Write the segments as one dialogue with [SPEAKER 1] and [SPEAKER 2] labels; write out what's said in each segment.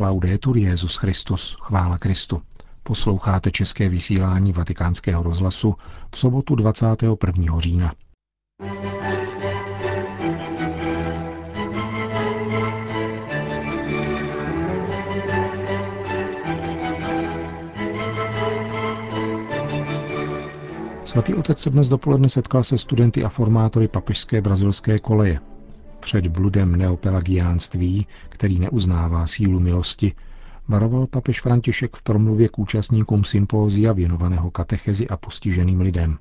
[SPEAKER 1] Laudetur Jezus Christus, chvála Kristu. Posloucháte české vysílání Vatikánského rozhlasu v sobotu 21. října. Svatý otec se dnes dopoledne setkal se studenty a formátory papežské brazilské koleje. Před bludem neopelagiánství, který neuznává sílu milosti, varoval papež František v promluvě k účastníkům sympózia věnovaného katechezi a postiženým lidem.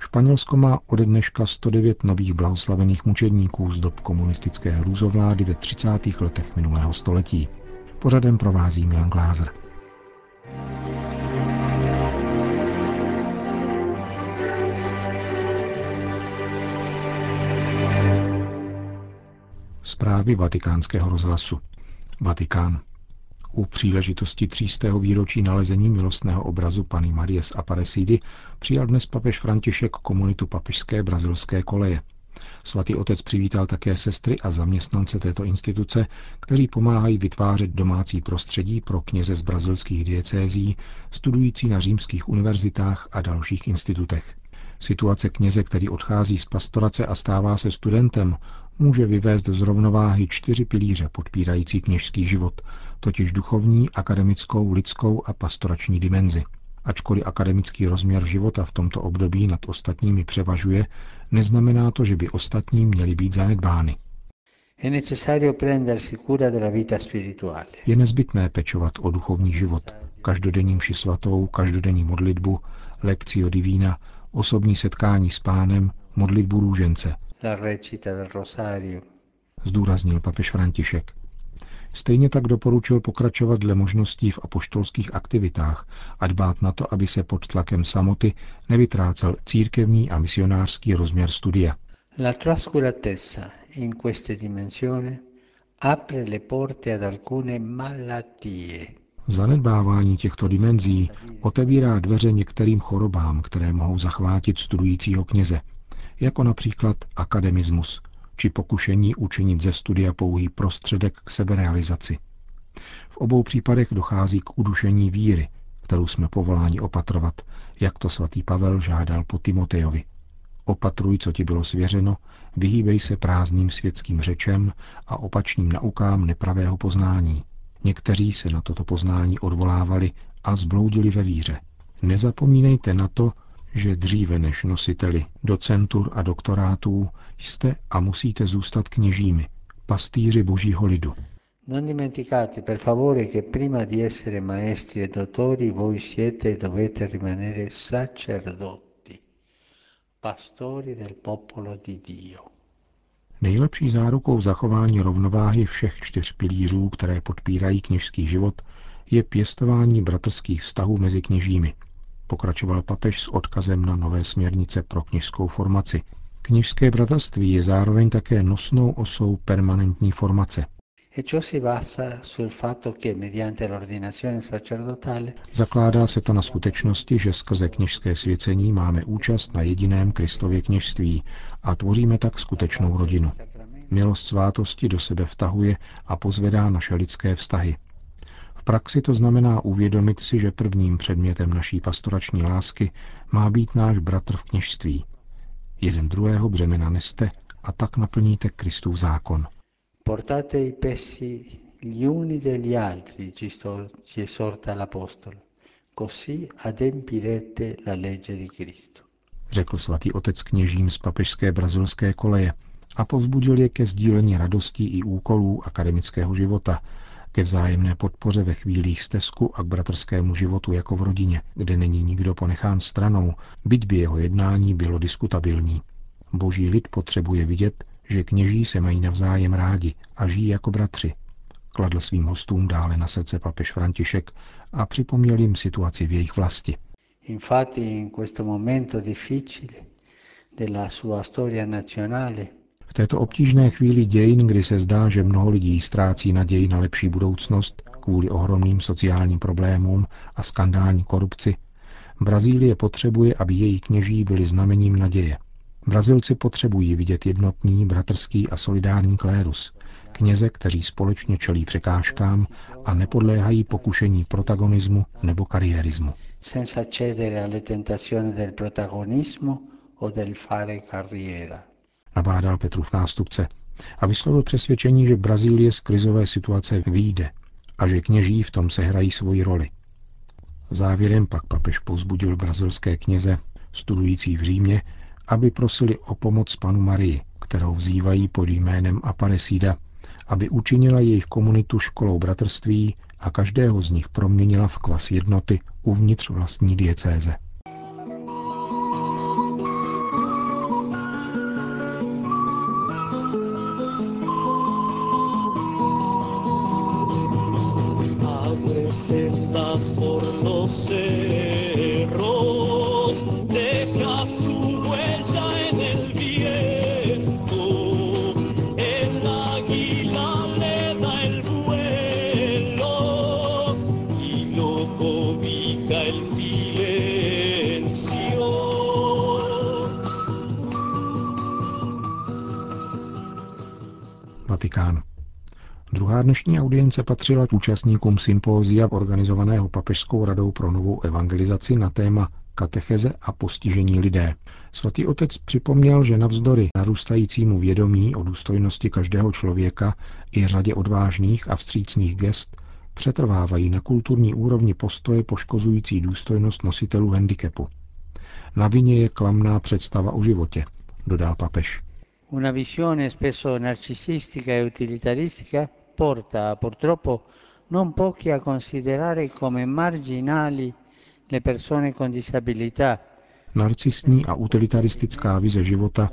[SPEAKER 1] Španělsko má ode dneška 109 nových blahoslavených mučedníků z dob komunistické hrůzovlády ve 30. letech minulého století. Pořadem provází Milan Glázer. Zprávy vatikánského rozhlasu. Vatikán. U příležitosti třístého výročí nalezení milostného obrazu Pany Marie z Aparecidy přijal dnes papež František komunitu papežské brazilské koleje. Svatý otec přivítal také sestry a zaměstnance této instituce, kteří pomáhají vytvářet domácí prostředí pro kněze z brazilských diecézí, studující na římských univerzitách a dalších institutech. Situace kněze, který odchází z pastorace a stává se studentem, může vyvést z rovnováhy čtyři pilíře podpírající kněžský život, totiž duchovní, akademickou, lidskou a pastorační dimenzi. Ačkoliv akademický rozměr života v tomto období nad ostatními převažuje, neznamená to, že by ostatní měli být zanedbány. Je nezbytné pečovat o duchovní život, každodenní mši svatou, každodenní modlitbu, lekcio divína, osobní setkání s pánem, modlitbu růžence – la recita del rosario. Zdůraznil papež František. Stejně tak doporučil pokračovat dle možností v apoštolských aktivitách a dbát na to, aby se pod tlakem samoty nevytrácel církevní a misionářský rozměr studia. La trascuratezza in queste dimensioni apre le porte ad alcune malattie. Zanedbávání těchto dimenzí otevírá dveře některým chorobám, které mohou zachvátit studujícího kněze, jako například akademismus či pokušení učinit ze studia pouhý prostředek k seberealizaci. V obou případech dochází k udušení víry, kterou jsme povoláni opatrovat, jak to svatý Pavel žádal po Timotejovi. Opatruj, co ti bylo svěřeno, vyhýbej se prázdným světským řečem a opačným naukám nepravého poznání. Někteří se na toto poznání odvolávali a zbloudili ve víře. Nezapomínejte na to, že dříve než nositeli docentur a doktorátů jste a musíte zůstat kněžími, pastýři božího lidu. Non dimenticate per favore che prima di essere maestri e dottori voi siete e dovete rimanere sacerdoti, pastori del popolo di Dio. Nejlepší zárukou zachování rovnováhy všech čtyř pilířů, které podpírají kněžský život, je pěstování bratrských vztahů mezi kněžími – pokračoval papež s odkazem na nové směrnice pro kněžskou formaci. Kněžské bratrství je zároveň také nosnou osou permanentní formace. E Zakládá se to na skutečnosti, že skrze kněžské svěcení máme účast na jediném Kristově kněžství a tvoříme tak skutečnou rodinu. Milost svátosti do sebe vtahuje a pozvedá naše lidské vztahy, v praxi to znamená uvědomit si, že prvním předmětem naší pastorační lásky má být náš bratr v kněžství. Jeden druhého břemena neste a tak naplníte Kristův zákon. Portate i pesi gli uni degli altri, ci esorta l'apostolo. Così adempirete la legge di Cristo. Řekl svatý otec kněžím z papežské brazilské koleje a povzbudil je ke sdílení radostí i úkolů akademického života, ke vzájemné podpoře ve chvílích stezku a k bratrskému životu jako v rodině, kde není nikdo ponechán stranou, byť by jeho jednání bylo diskutabilní. Boží lid potřebuje vidět, že kněží se mají navzájem rádi a žijí jako bratři. Kladl svým hostům dále na srdce papež František a připomněl jim situaci v jejich vlasti. Infatti in questo momento difficile della sua storia nazionale v této obtížné chvíli dějin, kdy se zdá, že mnoho lidí ztrácí naději na lepší budoucnost kvůli ohromným sociálním problémům a skandální korupci, Brazílie potřebuje, aby její kněží byli znamením naděje. Brazilci potřebují vidět jednotný, bratrský a solidární klérus, kněze, kteří společně čelí překážkám a nepodléhají pokušení protagonismu nebo kariérismu. Senza cedere alle tentazioni del protagonismo o del fare carriera. Nabádal Petrův nástupce a vyslovil přesvědčení, že Brazílie z krizové situace vyjde a že kněží v tom sehrají svoji roli. Závěrem pak papež povzbudil brazilské kněze, studující v Římě, aby prosili o pomoc panu Marii, kterou vzývají pod jménem Aparecida, aby učinila jejich komunitu školou bratrství a každého z nich proměnila v kvas jednoty uvnitř vlastní diecéze. Vatikán. Druhá dnešní audience patřila k účastníkům sympózia organizovaného Papežskou radou pro novou evangelizaci na téma katecheze a postižení lidé. Svatý otec připomněl, že navzdory narůstajícímu vědomí o důstojnosti každého člověka i řadě odvážných a vstřícných gest přetrvávají na kulturní úrovni postoje poškozující důstojnost nositelů handicapu. Na vině je klamná představa o životě, dodal papež. Una visione spesso narcisistica e utilitaristica porta purtroppo non pochi a considerare come marginali le persone con disabilità. Narcistní a utilitaristická vize života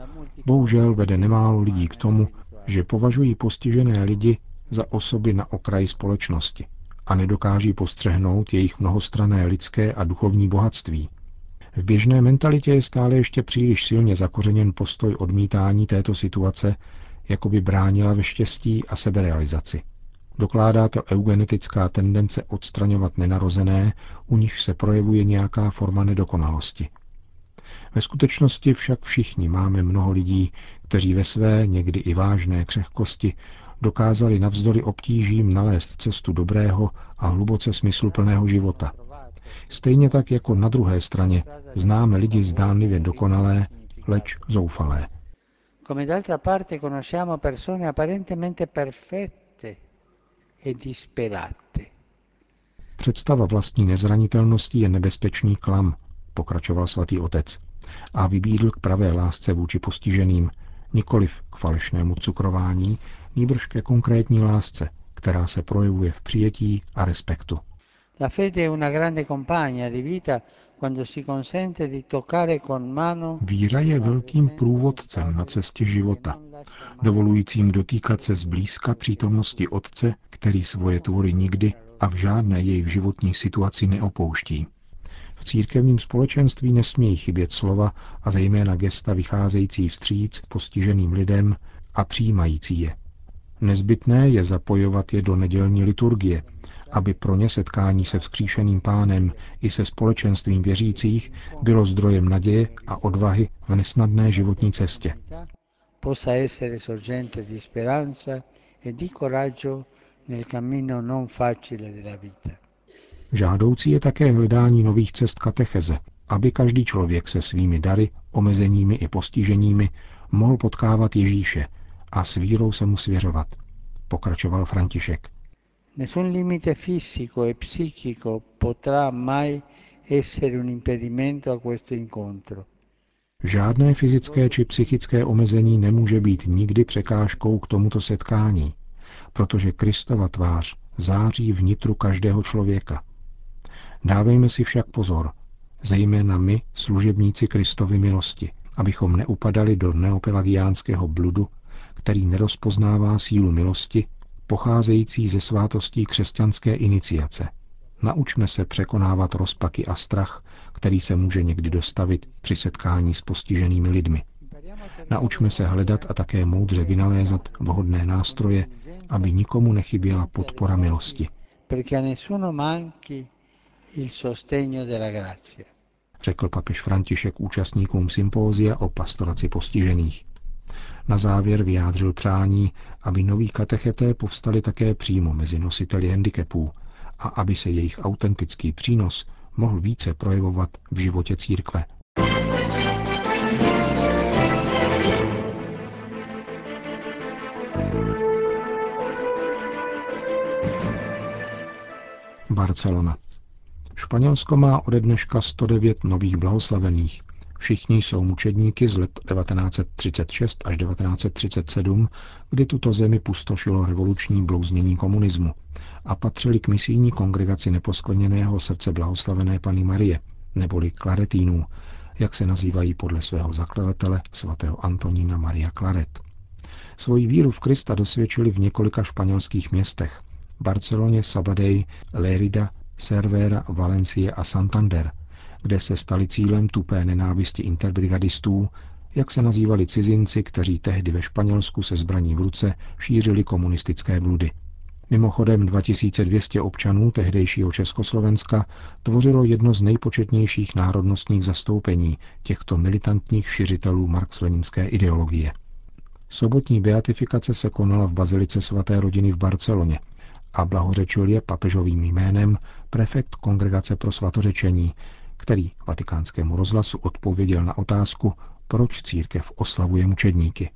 [SPEAKER 1] bohužel vede nemálo lidí k tomu, že považují postižené lidi za osoby na okraji společnosti a nedokáží postřehnout jejich mnohostrané lidské a duchovní bohatství. V běžné mentalitě je stále ještě příliš silně zakořeněn postoj odmítání této situace jako by bránila ve štěstí a seberealizaci. Dokládá to eugenetická tendence odstraňovat nenarozené, u nich se projevuje nějaká forma nedokonalosti. Ve skutečnosti však všichni máme mnoho lidí, kteří ve své, někdy i vážné křehkosti dokázali navzdory obtížím nalézt cestu dobrého a hluboce smysluplného života. Stejně tak jako na druhé straně známe lidi zdánlivě dokonalé, leč zoufalé come d'altra parte conosciamo persone apparentemente perfette e disperate. Představa vlastní nezranitelnosti je nebezpečný klam, pokračoval svatý otec a vybídl k pravé lásce vůči postiženým, nikoliv k falešnému cukrování, nýbrž ke konkrétní lásce, která se projevuje v přijetí a respektu. La fede è una grande compagna di vita Víra je velkým průvodcem na cestě života, dovolujícím dotýkat se zblízka přítomnosti Otce, který svoje tvory nikdy a v žádné jejich životní situaci neopouští. V církevním společenství nesmějí chybět slova a zejména gesta vycházející vstříc postiženým lidem a přijímající je. Nezbytné je zapojovat je do nedělní liturgie, aby pro ně setkání se vzkříšeným pánem i se společenstvím věřících bylo zdrojem naděje a odvahy v nesnadné životní cestě. E Žádoucí je také hledání nových cest katecheze, aby každý člověk se svými dary, omezeními i postiženími mohl potkávat Ježíše a s vírou se mu svěřovat, pokračoval František. Nessun limite fisico e psichico potrà mai essere un impedimento a questo incontro. Žádné fyzické či psychické omezení nemůže být nikdy překážkou k tomuto setkání, protože Kristova tvář září vnitru každého člověka. Dávejme si však pozor, zejména my, služebníci Kristovy milosti, abychom neupadali do neopelagiánského bludu, který nerozpoznává sílu milosti pocházející ze svátostí křesťanské iniciace. Naučme se překonávat rozpaky a strach, který se může někdy dostavit při setkání s postiženými lidmi. Naučme se hledat a také moudře vynalézat vhodné nástroje, aby nikomu nechyběla podpora milosti. Řekl papež František účastníkům sympózia o pastoraci postižených. Na závěr vyjádřil přání, aby noví katecheté povstali také přímo mezi nositeli handicapů a aby se jejich autentický přínos mohl více projevovat v životě církve. Barcelona. Španělsko má ode dneška 109 nových blahoslavených. Všichni jsou mučedníky z let 1936 až 1937, kdy tuto zemi pustošilo revoluční blouznění komunismu a patřili k misijní kongregaci neposkleněného srdce blahoslavené Pany Marie, neboli Klaretínů, jak se nazývají podle svého zakladatele svatého Antonína Maria Claret. Svoji víru v Krista dosvědčili v několika španělských městech – Barceloně, Sabadej, Lérida, Cervera, Valencie a Santander, kde se stali cílem tupé nenávisti interbrigadistů, jak se nazývali cizinci, kteří tehdy ve Španělsku se zbraní v ruce šířili komunistické bludy. Mimochodem 2200 občanů tehdejšího Československa tvořilo jedno z nejpočetnějších národnostních zastoupení těchto militantních šiřitelů marx-leninské ideologie. Sobotní beatifikace se konala v Bazilice svaté rodiny v Barceloně a blahořečil je papežovým jménem prefekt Kongregace pro svatořečení, který vatikánskému rozhlasu odpověděl na otázku, proč církev oslavuje mučedníky.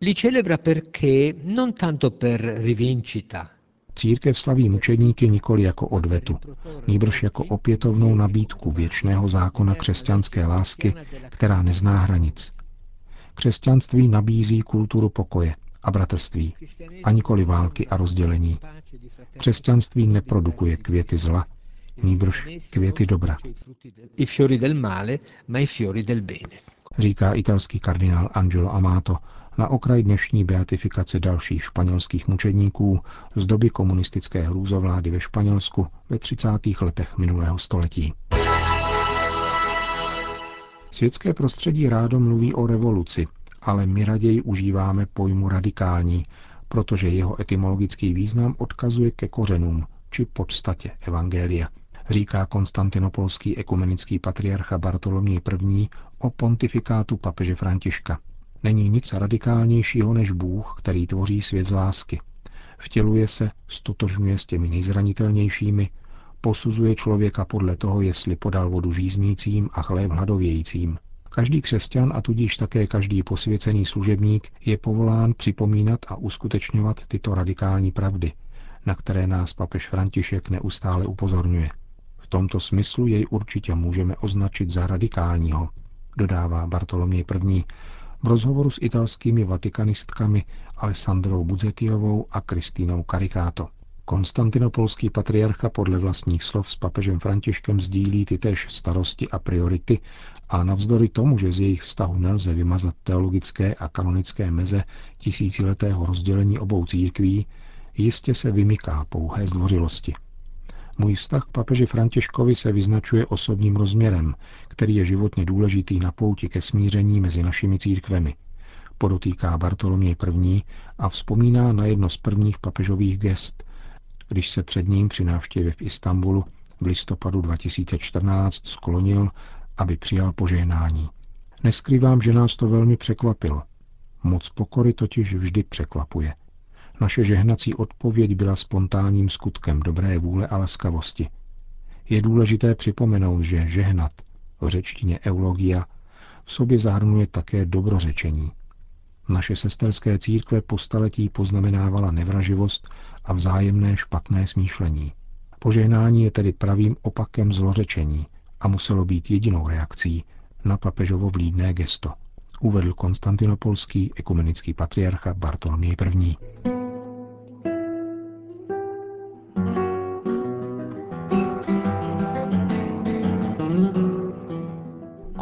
[SPEAKER 1] Li celebra perché non tanto per rivincita, Církev slaví mučedníky nikoli jako odvetu, nýbrž jako opětovnou nabídku věčného zákona křesťanské lásky, která nezná hranic. Křesťanství nabízí kulturu pokoje a bratrství, a nikoli války a rozdělení. Křesťanství neprodukuje květy zla, nýbrž květy dobra. Říká italský kardinál Angelo Amato na okraj dnešní beatifikace dalších španělských mučedníků z doby komunistické hrůzovlády ve Španělsku ve 30. letech minulého století. Světské prostředí rádo mluví o revoluci, ale my raději užíváme pojmu radikální, protože jeho etymologický význam odkazuje ke kořenům či podstatě Evangelia, říká konstantinopolský ekumenický patriarcha Bartoloměj I. o pontifikátu papeže Františka. Není nic radikálnějšího než Bůh, který tvoří svět z lásky. Vtěluje se, stotožňuje s těmi nejzranitelnějšími, posuzuje člověka podle toho, jestli podal vodu žíznícím a chléb hladovějícím. Každý křesťan a tudíž také každý posvěcený služebník je povolán připomínat a uskutečňovat tyto radikální pravdy, na které nás papež František neustále upozorňuje. V tomto smyslu jej určitě můžeme označit za radikálního, dodává Bartoloměj I. v rozhovoru s italskými vatikanistkami Alessandrou Budzetiovou a Kristínou Caricato. Konstantinopolský patriarcha podle vlastních slov s papežem Františkem sdílí ty též starosti a priority a navzdory tomu, že z jejich vztahu nelze vymazat teologické a kanonické meze tisíciletého rozdělení obou církví, jistě se vymyká pouhé zdvořilosti. Můj vztah k papeži Františkovi se vyznačuje osobním rozměrem, který je životně důležitý na pouti ke smíření mezi našimi církvemi. Podotýká Bartoloměj I. a vzpomíná na jedno z prvních papežových gest, když se před ním při návštěvě v Istanbulu v listopadu 2014 sklonil, aby přijal požehnání. Neskrývám, že nás to velmi překvapilo. Moc pokory totiž vždy překvapuje. Naše žehnací odpověď byla spontánním skutkem dobré vůle a laskavosti. Je důležité připomenout, že žehnat, v řečtině eulogia, v sobě zahrnuje také dobrořečení. Naše sesterské církve po staletí poznamenávala nevraživost a vzájemné špatné smýšlení. Požehnání je tedy pravým opakem zlořečení a muselo být jedinou reakcí na papežovo vlídné gesto, uvedl konstantinopolský ekumenický patriarcha Bartoloměj I.